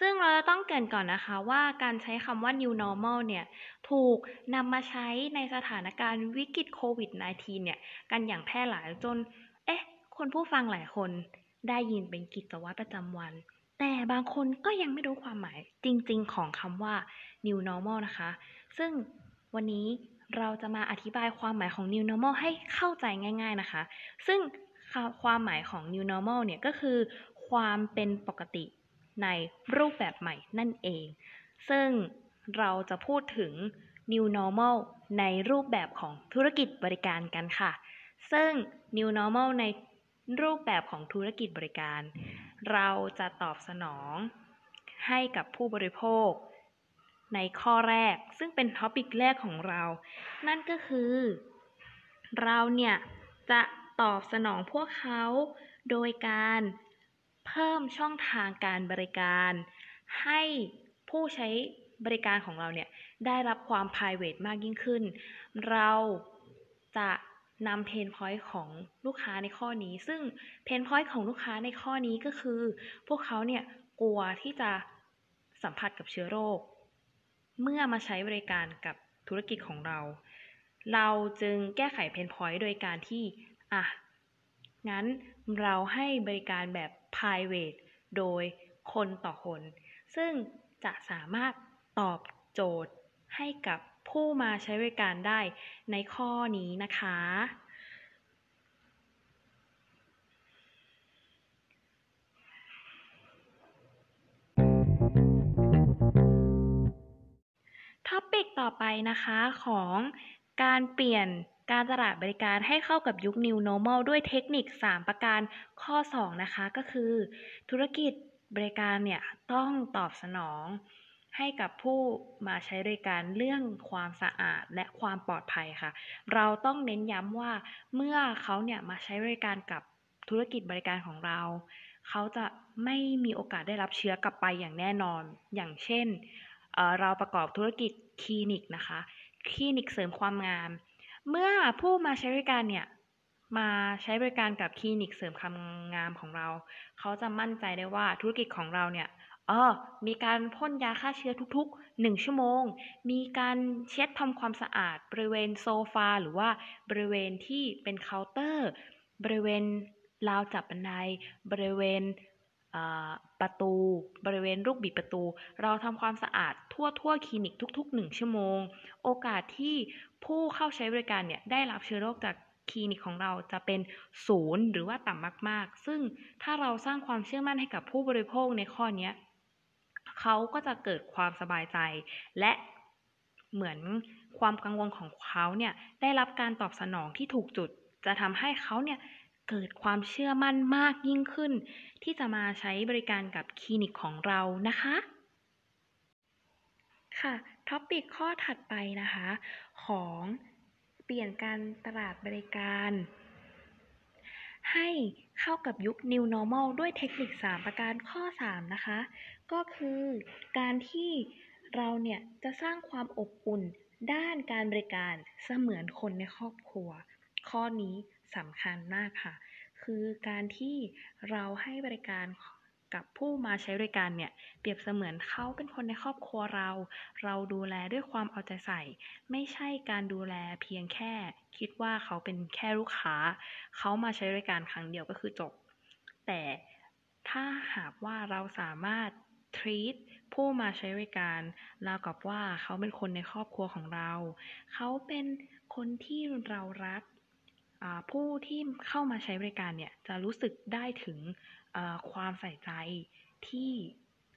ซึ่งเราจะต้องเกริ่นก่อนนะคะว่าการใช้คำว่า new normal เนี่ยถูกนำมาใช้ในสถานการณ์วิกฤตโควิด -19 เนี่ยกันอย่างแพร่หลายจน เอ๊ะ คนผู้ฟังหลายคนได้ยินเป็นกิจวัตรประจำวัน แต่บางคนก็ยังไม่รู้ความหมายจริงๆ ของคำว่า new normal นะคะ ซึ่งวันนี้เราจะมาอธิบายความหมายของ new normal ให้เข้าใจง่าย ๆนะคะ ซึ่งความหมายของ new normal เนี่ยก็คือความเป็นปกติ ในรูปแบบใหม่นั่นเอง ซึ่งเราจะพูดถึง new normal ในรูปแบบของธุรกิจบริการกันค่ะ ซึ่ง new normal ในรูปแบบของธุรกิจบริการ เราจะตอบสนองให้กับผู้บริโภค ในข้อแรกซึ่งเป็นท็อปิกแรกของเรา นั่นก็คือ เราเนี่ยจะตอบสนองพวกเขา โดยการ เพิ่มช่องทางการบริการให้ผู้ใช้บริการของเราเนี่ยได้รับความ private มากยิ่งขึ้น เราจะนำ pain point ของลูกค้าในข้อนี้ ซึ่ง pain point ของลูกค้าในข้อนี้ก็คือ พวกเขาเนี่ยกลัวที่จะสัมผัสกับเชื้อโรค เมื่อมาใช้บริการกับธุรกิจของเรา เราจึงแก้ไขเพนพอยต์โดยการที่ อะ งั้นเราให้บริการแบบ private โดยคนต่อคน ซึ่งจะสามารถตอบโจทย์ให้กับผู้มาใช้บริการได้ในข้อนี้นะคะ topic ต่อไปนะคะของการเปลี่ยน การตลาดบริการให้เข้ากับยุค New Normal ด้วยเทคนิค 3 ประการข้อ 2 นะคะ ก็คือ ธุรกิจบริการเนี่ยต้องตอบสนองให้กับผู้มาใช้บริการเรื่องความสะอาดและความปลอดภัยค่ะ เราต้องเน้นย้ำว่าเมื่อเขาเนี่ยมาใช้บริการกับธุรกิจบริการของเรา เขาจะไม่มีโอกาสได้รับเชื้อกลับไปอย่างแน่นอน อย่างเช่นเเราประกอบธุรกิจคลินิกนะคะ คลินิกเสริมความงาม เมื่อผู้มาใช้บริการเนี่ยมาใช้บริการกับคลินิกเสริมความงามของเรา เขาจะมั่นใจได้ว่าธุรกิจของเราเนี่ยเออมีการพ่นยาฆ่าเชื้อทุกๆ 1 ชั่วโมง มีการเช็ดทำความสะอาด บริเวณโซฟา หรือว่าบริเวณที่เป็นเคาน์เตอร์ บริเวณราวจับบันได บริเวณ ประตูบริเวณลูกบิดประตู เราทำความสะอาดทั่วทั่วคลินิกทุกๆ 1 ชั่วโมง โอกาสที่ผู้เข้าใช้บริการเนี่ยได้รับเชื้อโรคจากคลินิกของเราจะเป็นศูนย์หรือว่าต่ำมาก ๆ ซึ่งถ้าเราสร้างความเชื่อมั่นให้กับผู้บริโภคในข้อนี้เขาก็จะเกิดความสบายใจ และเหมือนความกังวลของเขาเนี่ยได้รับการตอบสนองที่ถูกจุด จะทำให้เขาเนี่ย เกิดความเชื่อมั่นมากยิ่งขึ้น ที่จะมาใช้บริการกับคลินิกของเรานะคะ ค่ะท็อปิกข้อถัดไปนะคะ ของเปลี่ยนการตลาดบริการ ให้เข้ากับยุค New Normal ด้วยเทคนิค 3 ประการข้อ 3 นะคะ ก็คือการที่เราเนี่ยจะสร้างความอบอุ่นด้านการบริการเสมือนคนในครอบครัว ข้อนี้ สำคัญมากค่ะ คือการที่เราให้บริการกับผู้มาใช้บริการเนี่ย เปรียบเสมือนเขาเป็นคนในครอบครัวเรา เราดูแลด้วยความเอาใจใส่ ไม่ใช่การดูแลเพียงแค่ คิดว่าเขาเป็นแค่ลูกค้า เขามาใช้บริการครั้งเดียวก็คือจบ แต่ถ้าหากว่าเราสามารถ treat ผู้มาใช้บริการราวกับว่าเขาเป็นคนในครอบครัวของเรา เขาเป็นคนที่เรารัก ผู้ที่เข้ามาใช้บริการเนี่ยจะรู้สึกได้ถึงความใส่ใจที่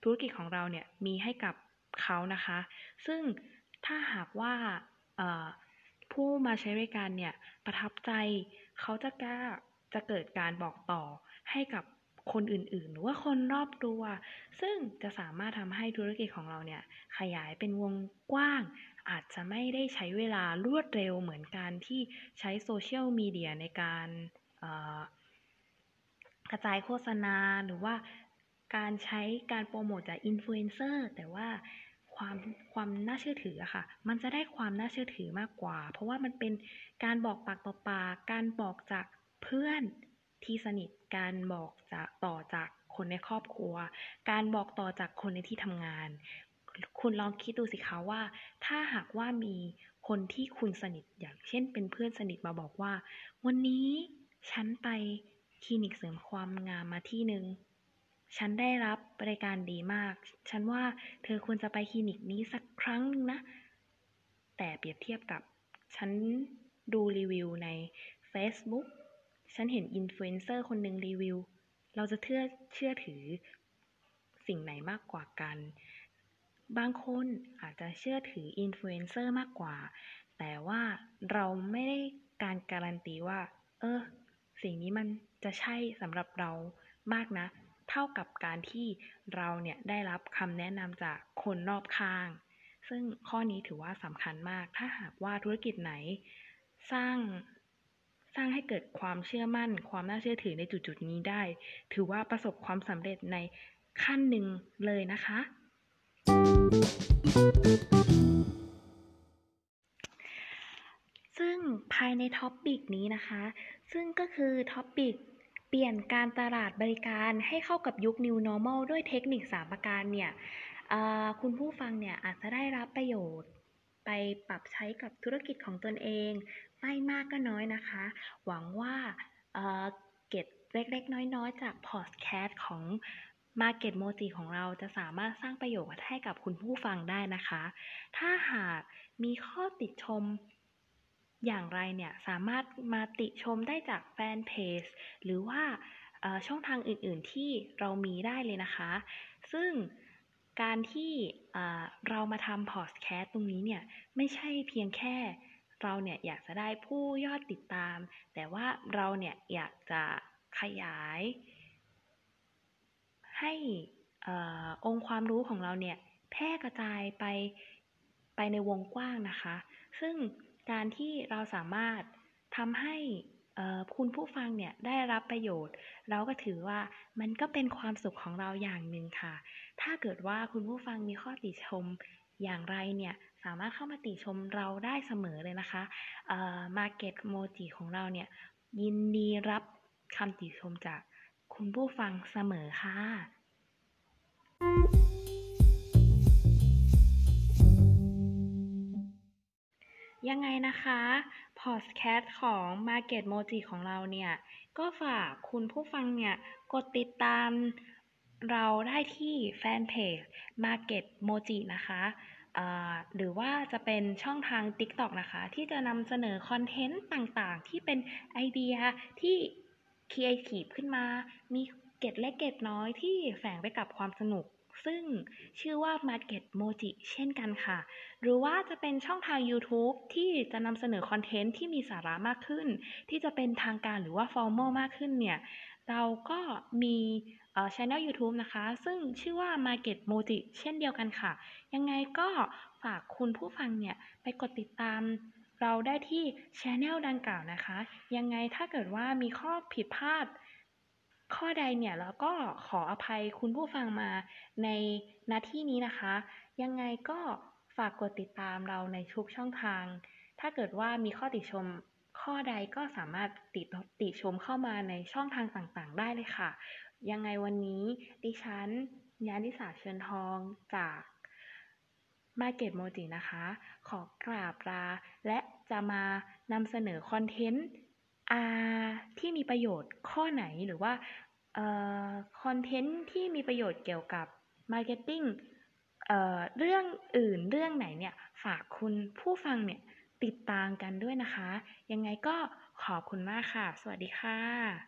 ธุรกิจของเราเนี่ยมีให้กับเขานะคะ ซึ่งถ้าหากว่าผู้มาใช้บริการเนี่ยประทับใจเขาจะกล้าจะเกิดการบอกต่อให้กับคนอื่นๆ หรือว่าคนรอบตัว ซึ่งจะสามารถทำให้ธุรกิจของเราเนี่ยขยายเป็นวงกว้าง อาจจะไม่ได้ใช้เวลารวดเร็วเหมือนการที่ใช้โซเชียลมีเดียในการกระจายโฆษณาหรือว่าการใช้การโปรโมทจากอินฟลูเอนเซอร์แต่ว่าความความน่าเชื่อถืออะค่ะ มันจะได้ความน่าเชื่อถือมากกว่า เพราะว่ามันเป็นการบอกปากต่อปาก การบอกจากเพื่อนที่สนิท การบอกจากต่อจากคนในครอบครัว การบอกต่อจากคนในที่ทำงาน คุณลองคิดดูสิคะว่า ถ้าหากว่ามีคนที่คุณสนิทอย่างเช่น เป็นเพื่อนสนิทมาบอกว่า วันนี้ฉันไปคลินิกเสริมความงามมาที่หนึ่งฉันได้รับบริการดีมาก ฉันว่าเธอควรจะไปคลินิกนี้สักครั้งนึงนะ แต่เปรียบเทียบกับ ฉันดูรีวิวใน Facebook ฉันเห็นอินฟลูเอนเซอร์คนหนึ่งรีวิว เราจะเชื่อเชื่อถือสิ่งไหนมากกว่ากัน บางคนอาจจะเชื่อถืออินฟลูเอนเซอร์มากกว่า แต่ว่าเราไม่ได้การการันตีว่า เออ สิ่งนี้มันจะใช่สำหรับเรามากนะ เท่ากับการที่เราเนี่ยได้รับคำแนะนำจากคนรอบข้าง ซึ่งข้อนี้ถือว่าสำคัญมาก ถ้าหากว่าธุรกิจไหน สร้างสร้างให้เกิดความเชื่อมั่น ความน่าเชื่อถือในจุดๆนี้ได้ ถือว่าประสบความสำเร็จในขั้นหนึ่งเลยนะคะ ใน topic นี้นะคะ ซึ่งก็คือ topic เปลี่ยนการตลาดบริการให้เข้ากับยุค New Normal ด้วยเทคนิค 3 ประการเนี่ยคุณผู้ฟังเนี่ยอาจจะได้รับประโยชน์ ไปปรับใช้กับธุรกิจของตนเอง ไม่มากก็น้อยนะคะ หวังว่าเกร็ดเล็ก ๆ น้อย ๆ จากพอดแคสต์ของ Market Moji ของเราจะสามารถสร้างประโยชน์ให้กับคุณผู้ฟังได้นะคะ ถ้าหากมีข้อติดชม อย่างไรเนี่ย สามารถมาติชมได้จากแฟนเพจหรือว่าช่องทางอื่นๆที่เรามีได้เลยนะคะ ซึ่งการที่เรามาทำพอดแคสต์ตรงนี้เนี่ย ไม่ใช่เพียงแค่เราเนี่ยอยากจะได้ผู้ยอดติดตาม แต่ว่าเราเนี่ยอยากจะขยาย ให้อองค์ความรู้ของเราเนี่ยแพร่กระจายไปไปในวงกว้างนะคะ ซึ่ง การที่เราสามารถทำให้คุณผู้ฟังเนี่ยได้รับประโยชน์ เราก็ถือว่ามันก็เป็นความสุขของเราอย่างหนึ่งค่ะ ถ้าเกิดว่าคุณผู้ฟังมีข้อติชมอย่างไรเนี่ยสามารถเข้ามาติชมเราได้เสมอเลยนะคะมาเก็ตโมจิของเราเนี่ยยินดีรับคำติชมจากคุณผู้ฟังเสมอค่ะ ยังไงนะคะพอดแคสต์ของ Market Moji ของเราเนี่ย ก็ฝากคุณผู้ฟังเนี่ย กดติดตามเราได้ที่แฟนเพจ Market Moji นะคะหรือว่าจะเป็นช่องทาง TikTok นะคะ ที่จะนำเสนอคอนเทนต์ตต่างๆ ที่เป็นไอเดียที่ครีเอทีฟขึ้นมา มีเกร็ดเล็กเกร็ดน้อยที่แฝงไปกับความสนุก ซึ่งชื่อว่า Market Moji เช่นกันค่ะ หรือว่าจะเป็นช่องทาง YouTube ที่จะนำเสนอคอนเทนต์ที่มีสาระมากขึ้น ที่จะเป็นทางการหรือว่า formal มากขึ้นเนี่ย เราก็มีเอ่อ channel YouTube นะคะ ซึ่งชื่อว่า Market Moji เช่นเดียวกันค่ะ ยังไงก็ฝากคุณผู้ฟังเนี่ยไปกดติดตามเราได้ที่ channel ดังกล่าวนะคะ ยังไงถ้าเกิดว่ามีข้อผิดพลาด ข้อใดเนี่ยเราก็ขออภัยคุณผู้ฟังมาในนาที่นี้นะคะ ยังไงก็ฝากกดติดตามเราในทุกช่องทาง ถ้าเกิดว่ามีข้อติชมข้อใดก็สามารถติดติชมเข้ามาในช่องทางต่างๆ ได้เลยค่ะ ยังไงวันนี้ดิฉันยานิสาเชิญทองจาก Market Moji นะคะ ขอกราบลาและจะมานำเสนอคอนเทนต์ R ที่มีประโยชน์ข้อไหนหรือว่าคอนเทนต์ที่มีประโยชน์เกี่ยวกับ marketing เรื่องอื่นเรื่องไหนเนี่ยฝากคุณผู้ฟังเนี่ยติดตามกันด้วยนะคะ ยังไงก็ขอบคุณมากค่ะ สวัสดีค่ะ